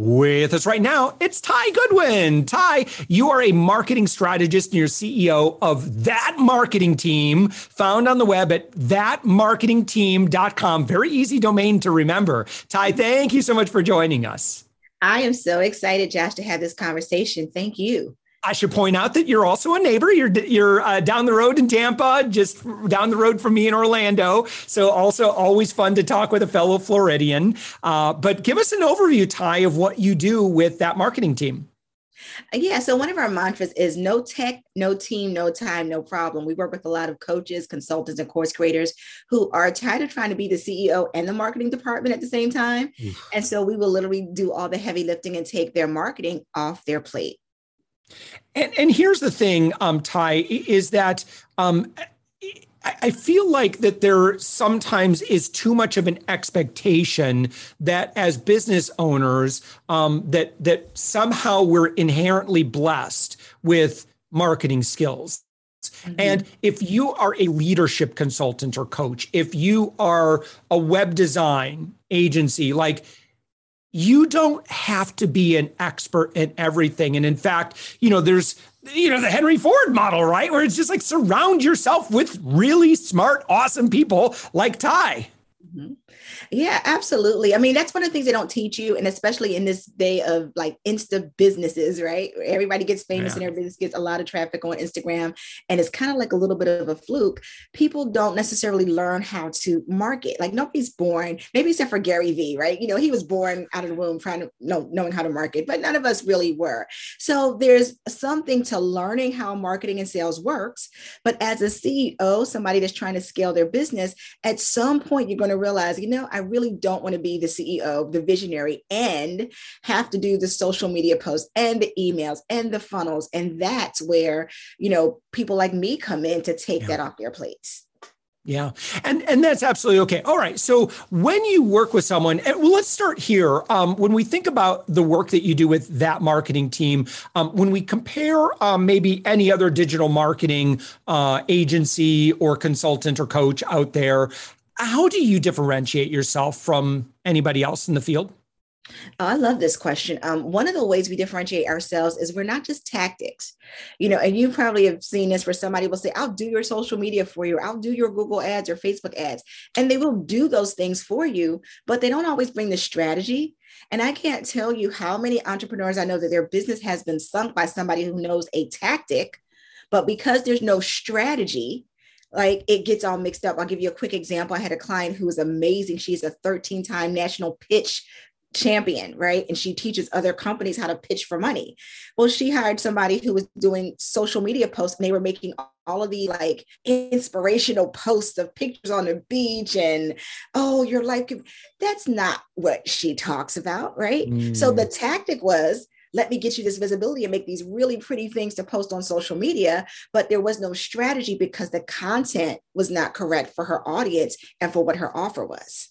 With us right now, it's Ty Goodwin. Ty, you are a marketing strategist and you're CEO of That Marketing Team, found on the web at thatmarketingteam.com. Very easy domain to remember. Ty, thank you so much for joining us. I am so excited, Josh, to have this conversation. Thank you. I should point out that you're also a neighbor. You're you're uh, down the road in Tampa, just down the road from me in Orlando. So also always fun to talk with a fellow Floridian. Uh, but give us an overview, Ty, of what you do with that marketing team. Yeah, so one of our mantras is no tech, no team, no time, no problem. We work with a lot of coaches, consultants, and course creators who are tired of trying to be the CEO and the marketing department at the same time. And so we will literally do all the heavy lifting and take their marketing off their plate. And, and here's the thing, um, Ty, is that um, I feel like that there sometimes is too much of an expectation that as business owners, um, that that somehow we're inherently blessed with marketing skills. Mm-hmm. And if you are a leadership consultant or coach, if you are a web design agency, like you don't have to be an expert in everything. And in fact, you know, there's, you know, the Henry Ford model, right? Where it's just like surround yourself with really smart, awesome people like Ty. Mm-hmm. Yeah, absolutely. I mean, that's one of the things they don't teach you, and especially in this day of like Insta businesses, right? Everybody gets famous yeah. and everybody gets a lot of traffic on Instagram, and it's kind of like a little bit of a fluke. People don't necessarily learn how to market. Like nobody's born, maybe except for Gary Vee, right? You know, he was born out of the womb trying to know knowing how to market, but none of us really were. So there's something to learning how marketing and sales works. But as a CEO, somebody that's trying to scale their business, at some point you're going to realize, you know, I really don't want to be the CEO, the visionary, and have to do the social media posts and the emails and the funnels. And that's where, you know, people like me come in to take yeah. that off their plates. Yeah. And and that's absolutely okay. All right. So when you work with someone, well, let's start here. Um, when we think about the work that you do with that marketing team, um, when we compare um, maybe any other digital marketing uh, agency or consultant or coach out there, how do you differentiate yourself from anybody else in the field? Oh, I love this question. Um, one of the ways we differentiate ourselves is we're not just tactics, you know, and you probably have seen this where somebody will say, I'll do your social media for you, I'll do your Google ads or Facebook ads. And they will do those things for you, but they don't always bring the strategy. And I can't tell you how many entrepreneurs I know that their business has been sunk by somebody who knows a tactic, but because there's no strategy, like it gets all mixed up. I'll give you a quick example. I had a client who was amazing. She's a 13 time national pitch champion, right? And she teaches other companies how to pitch for money. Well, she hired somebody who was doing social media posts and they were making all of the like inspirational posts of pictures on the beach and oh, your life. That's not what she talks about, right? Mm. So the tactic was let me get you this visibility and make these really pretty things to post on social media. But there was no strategy because the content was not correct for her audience and for what her offer was.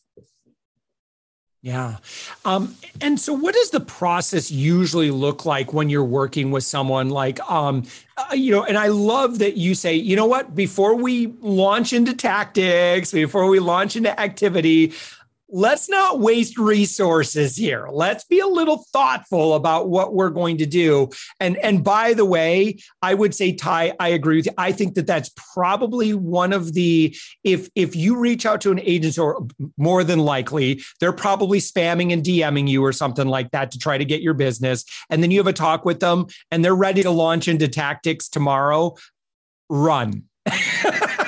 Yeah. Um, and so what does the process usually look like when you're working with someone like, um, uh, you know, and I love that you say, you know what, before we launch into tactics, before we launch into activity, let's not waste resources here. Let's be a little thoughtful about what we're going to do. And and by the way, I would say Ty, I agree with you. I think that that's probably one of the if if you reach out to an agent or more than likely they're probably spamming and DMing you or something like that to try to get your business and then you have a talk with them and they're ready to launch into tactics tomorrow, run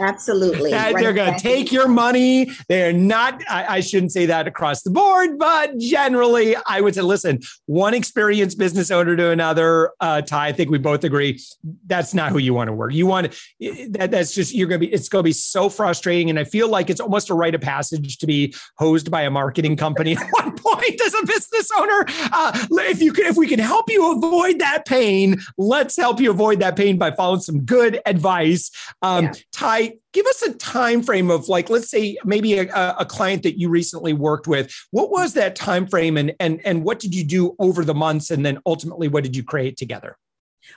Absolutely. Right they're going to take your money. They're not, I, I, shouldn't say that across the board, but generally, I would say, listen, one experienced business owner to another, uh, Ty, I think we both agree that's not who you want to work. You want that, that's just, you're going to be, it's going to be so frustrating. And I feel like it's almost a rite of passage to be hosed by a marketing company at one point as a business owner. Uh, if you can, if we can help you avoid that pain, let's help you avoid that pain by following some good advice. Um, yeah. Ty, give us a time frame of like let's say maybe a, a, client that you recently worked with what was that time frame and and and what did you do over the months and then ultimately what did you create together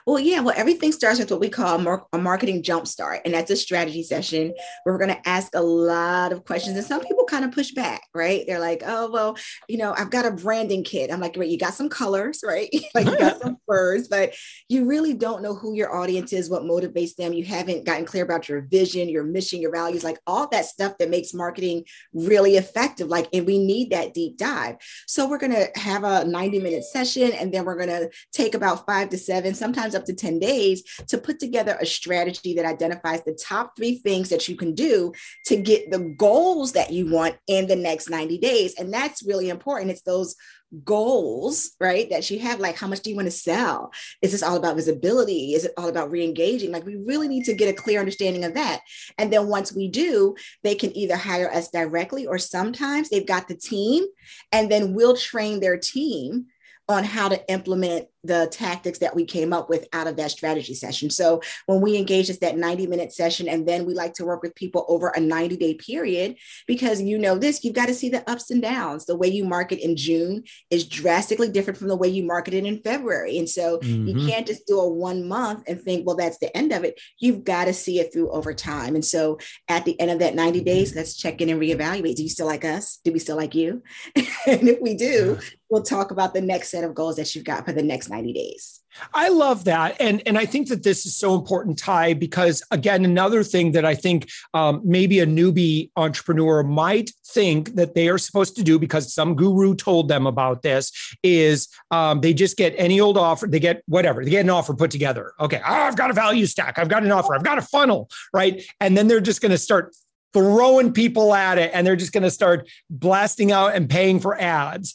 well, yeah. Well, everything starts with what we call a marketing jumpstart, and that's a strategy session where we're going to ask a lot of questions. And some people kind of push back, right? They're like, "Oh, well, you know, I've got a branding kit." I'm like, "Great, you got some colors, right? like you got some furs, but you really don't know who your audience is, what motivates them. You haven't gotten clear about your vision, your mission, your values, like all that stuff that makes marketing really effective. Like, and we need that deep dive. So we're going to have a 90 minute session, and then we're going to take about five to seven, sometimes sometimes up to 10 days to put together a strategy that identifies the top three things that you can do to get the goals that you want in the next 90 days. And that's really important. It's those goals, right? That you have, like how much do you want to sell? Is this all about visibility? Is it all about re-engaging? Like we really need to get a clear understanding of that. And then once we do, they can either hire us directly or sometimes they've got the team and then we'll train their team on how to implement the tactics that we came up with out of that strategy session. So when we engage, it's that 90 minute session. And then we like to work with people over a 90 day period because you know this, you've got to see the ups and downs. The way you market in June is drastically different from the way you market it in February. And so mm-hmm. you can't just do a one month and think, well, that's the end of it. You've got to see it through over time. And so at the end of that 90 days, let's check in and reevaluate. Do you still like us? Do we still like you? and if we do, we'll talk about the next set of goals that you've got for the next 90 days. I love that. And, and I think that this is so important, Ty, because again, another thing that I think um, maybe a newbie entrepreneur might think that they are supposed to do because some guru told them about this is um, they just get any old offer, they get whatever, they get an offer put together. Okay, oh, I've got a value stack, I've got an offer, I've got a funnel, right? And then they're just going to start throwing people at it and they're just going to start blasting out and paying for ads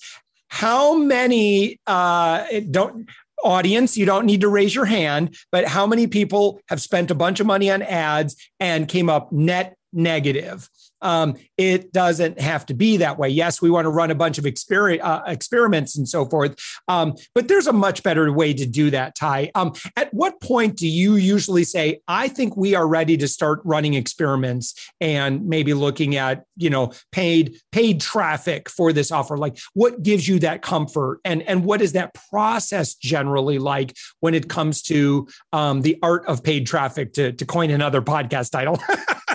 how many uh, don't audience you don't need to raise your hand but how many people have spent a bunch of money on ads and came up net negative um, it doesn't have to be that way. Yes, we want to run a bunch of exper- uh, experiments and so forth, um, but there's a much better way to do that, Ty. Um, at what point do you usually say, I think we are ready to start running experiments and maybe looking at, you know, paid paid traffic for this offer? Like what gives you that comfort and, and what is that process generally like when it comes to um, the art of paid traffic to, to coin another podcast title?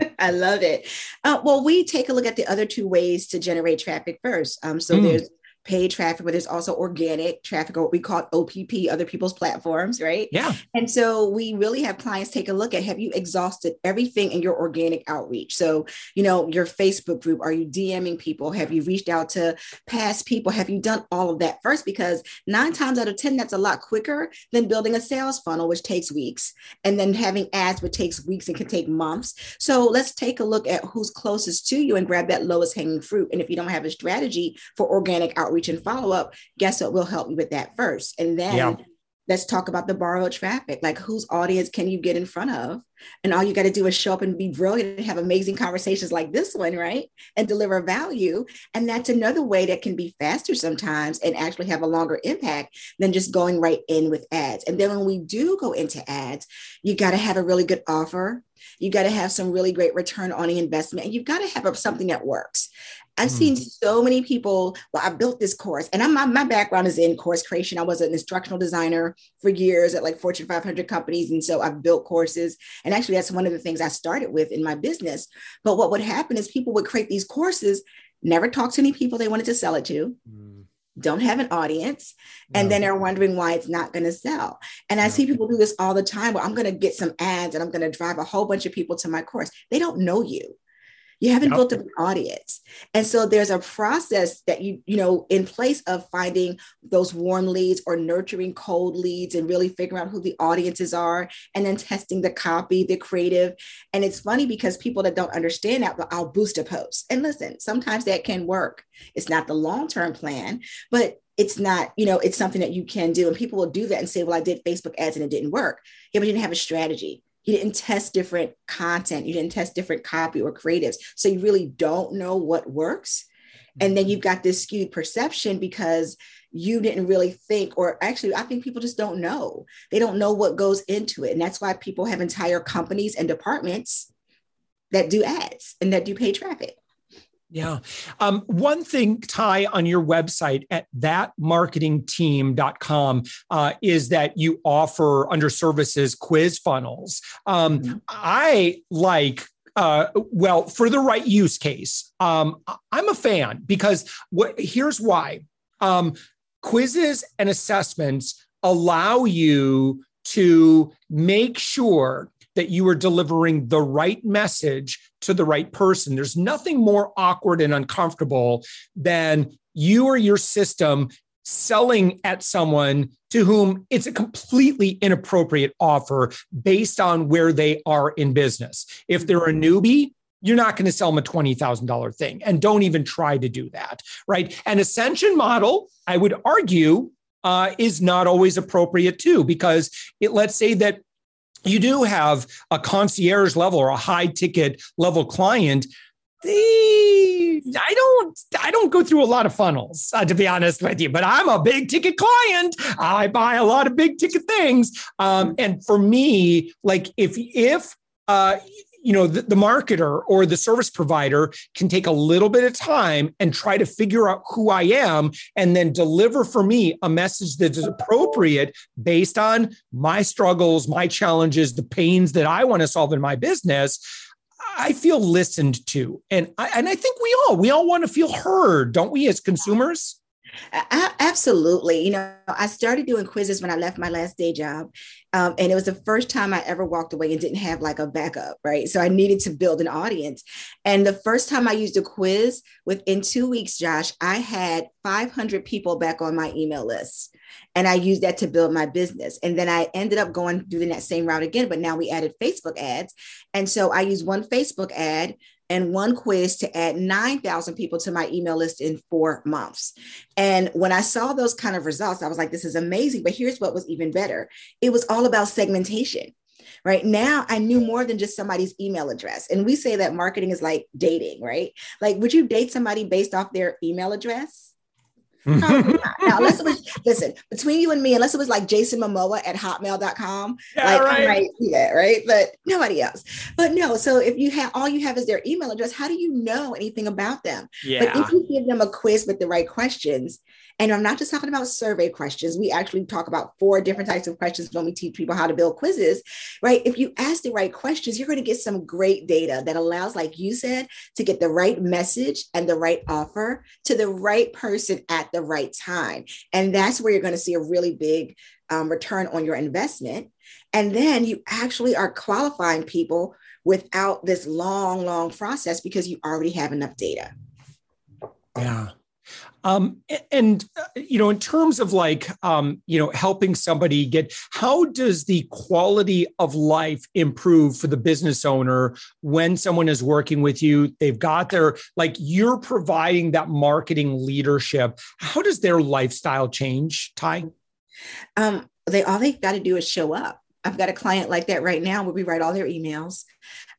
I love it. Uh, well, we take a look at the other two ways to generate traffic first. Um, so mm. there's paid traffic, but there's also organic traffic, or what we call OPP, other people's platforms, right? Yeah. And so we really have clients take a look at have you exhausted everything in your organic outreach? So, you know, your Facebook group, are you DMing people? Have you reached out to past people? Have you done all of that first? Because nine times out of 10, that's a lot quicker than building a sales funnel, which takes weeks, and then having ads, which takes weeks and can take months. So let's take a look at who's closest to you and grab that lowest hanging fruit. And if you don't have a strategy for organic outreach, outreach and follow up, guess what? We'll help you with that first. And then yeah. let's talk about the borrowed traffic. Like whose audience can you get in front of? And all you got to do is show up and be brilliant and have amazing conversations like this one, right? And deliver value. And that's another way that can be faster sometimes and actually have a longer impact than just going right in with ads. And then when we do go into ads, you got to have a really good offer. You got to have some really great return on the investment, and you've got to have something that works. I've mm. seen so many people. Well, I built this course, and I'm, my, my background is in course creation. I was an instructional designer for years at like Fortune 500 companies. And so I've built courses. And actually, that's one of the things I started with in my business. But what would happen is people would create these courses, never talk to any people they wanted to sell it to. Mm. Don't have an audience, and no. then they're wondering why it's not going to sell. And I see people do this all the time. Where I'm going to get some ads and I'm going to drive a whole bunch of people to my course. They don't know you You haven't yep. built an audience. And so there's a process that you, you know, in place of finding those warm leads or nurturing cold leads and really figuring out who the audiences are and then testing the copy, the creative. And it's funny because people that don't understand that, but I'll boost a post. And listen, sometimes that can work. It's not the long-term plan, but it's not, you know, it's something that you can do. And people will do that and say, well, I did Facebook ads and it didn't work. Yeah, but you didn't have a strategy. You didn't test different content. You didn't test different copy or creatives. So you really don't know what works. And then you've mm-hmm. got this skewed perception because you didn't really think, or actually, I think people just don't know. They don't know what goes into it. And that's why people have entire companies and departments that do ads and that do pay traffic. Yeah. Um, one thing, Ty, on your website at thatmarketingteam.com uh, is that you offer under services quiz funnels. Um, mm-hmm. I like uh, well, for the right use case, um, I'm a fan because what, here's why um, quizzes and assessments allow you to make sure that you are delivering the right message to the right person. There's nothing more awkward and uncomfortable than you or your system selling at someone to whom it's a completely inappropriate offer based on where they are in business. If they're a newbie, you're not going to sell them a $20,000 thing and don't even try to do that, right? An ascension model, I would argue, uh, is not always appropriate too, because it, let's say that you do have a concierge level or a high ticket level client. I don't I don't go through a lot of funnels uh, to be honest with you, but I'm a big ticket client. I buy a lot of big ticket things, um, and for me, like if if uh, you know the, the, marketer or the service provider can take a little bit of time and try to figure out who i am and then deliver for me a message that is appropriate based on my struggles my challenges the pains that i want to solve in my business i feel listened to and I, and I think we all we all want to feel heard don't we as consumers absolutely. You know, I started doing quizzes when I left my last day job. Um, and it was the first time I ever walked away and didn't have like a backup, right? So I needed to build an audience. And the first time I used a quiz, within two weeks, Josh, I had 500 people back on my email list. And I used that to build my business. And then I ended up going doing that same route again, but now we added Facebook ads. And so I use one Facebook ad and one quiz to add 9,000 people to my email list in four months. And when I saw those kind of results, I was like, this is amazing. But here's what was even better it was all about segmentation. Right now, I knew more than just somebody's email address. And we say that marketing is like dating, right? Like, would you date somebody based off their email address? Um, now, unless it was, listen, between you and me, unless it was like Jason Momoa at hotmail.com, yeah, like right. I might see that, right? But nobody else. But no, so if you have all you have is their email address, how do you know anything about them? Yeah. But if you give them a quiz with the right questions, and I'm not just talking about survey questions. We actually talk about four different types of questions when we teach people how to build quizzes, right? If you ask the right questions, you're going to get some great data that allows, like you said, to get the right message and the right offer to the right person at the right time. And that's where you're going to see a really big um, return on your investment. And then you actually are qualifying people without this long, long process because you already have enough data. Yeah. Um, and you know, in terms of like um, you know helping somebody get, how does the quality of life improve for the business owner when someone is working with you? They've got their like you're providing that marketing leadership. How does their lifestyle change, Ty? Um, they all they've got to do is show up. I've got a client like that right now where we write all their emails.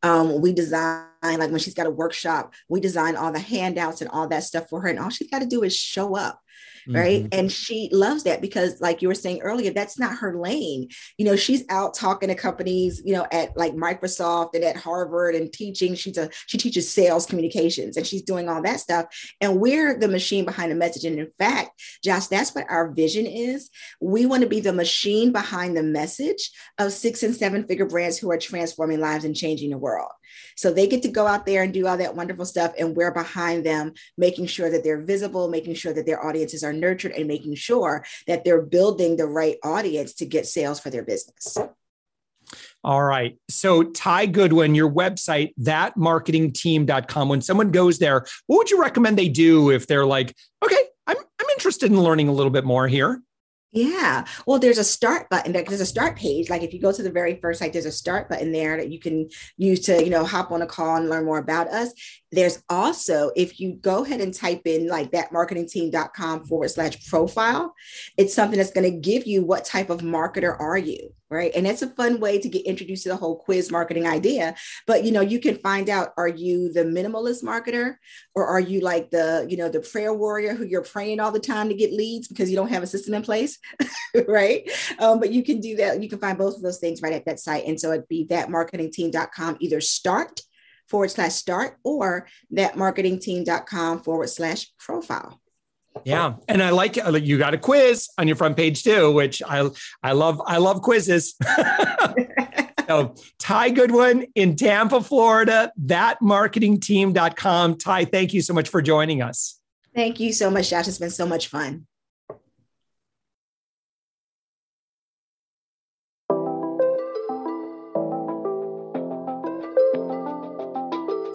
Um, we design, like when she's got a workshop, we design all the handouts and all that stuff for her. And all she's got to do is show up right? Mm-hmm. and she loves that because like you were saying earlier that's not her lane. You know she's out talking to companies you know at like microsoft and at harvard and teaching. She's a she teaches sales communications and she's doing all that stuff and we're the machine behind the message. And in fact josh that's what our vision is. We want to be the machine behind the message of six and seven figure brands who are transforming lives and changing the world so they get to go out there and do all that wonderful stuff. And we're behind them, making sure that they're visible, making sure that their audiences are nurtured, and making sure that they're building the right audience to get sales for their business. All right. So, Ty Goodwin, your website, thatmarketingteam.com. When someone goes there, what would you recommend they do if they're like, okay, I'm, I'm interested in learning a little bit more here? Yeah. Well, there's a start button. There's a start page. Like if you go to the very first site, there's a start button there that you can use to, you know, hop on a call and learn more about us. There's also, if you go ahead and type in like thatmarketingteam.com forward slash profile, it's something that's going to give you what type of marketer are you? right? And it's a fun way to get introduced to the whole quiz marketing idea. But you know you can find out are you the minimalist marketer? Or are you like the you know the prayer warrior who you're praying all the time to get leads because you don't have a system in place right? Um, but you can do that. You can find both of those things right at that site. And so it'd be thatmarketingteam.com either start forward slash start or thatmarketingteam.com forward slash profile yeah, and I like you got a quiz on your front page too, which I I love. I love quizzes. so Ty Goodwin in Tampa, Florida, thatmarketingteam.com. Ty, thank you so much for joining us. Thank you so much, Josh. It's been so much fun.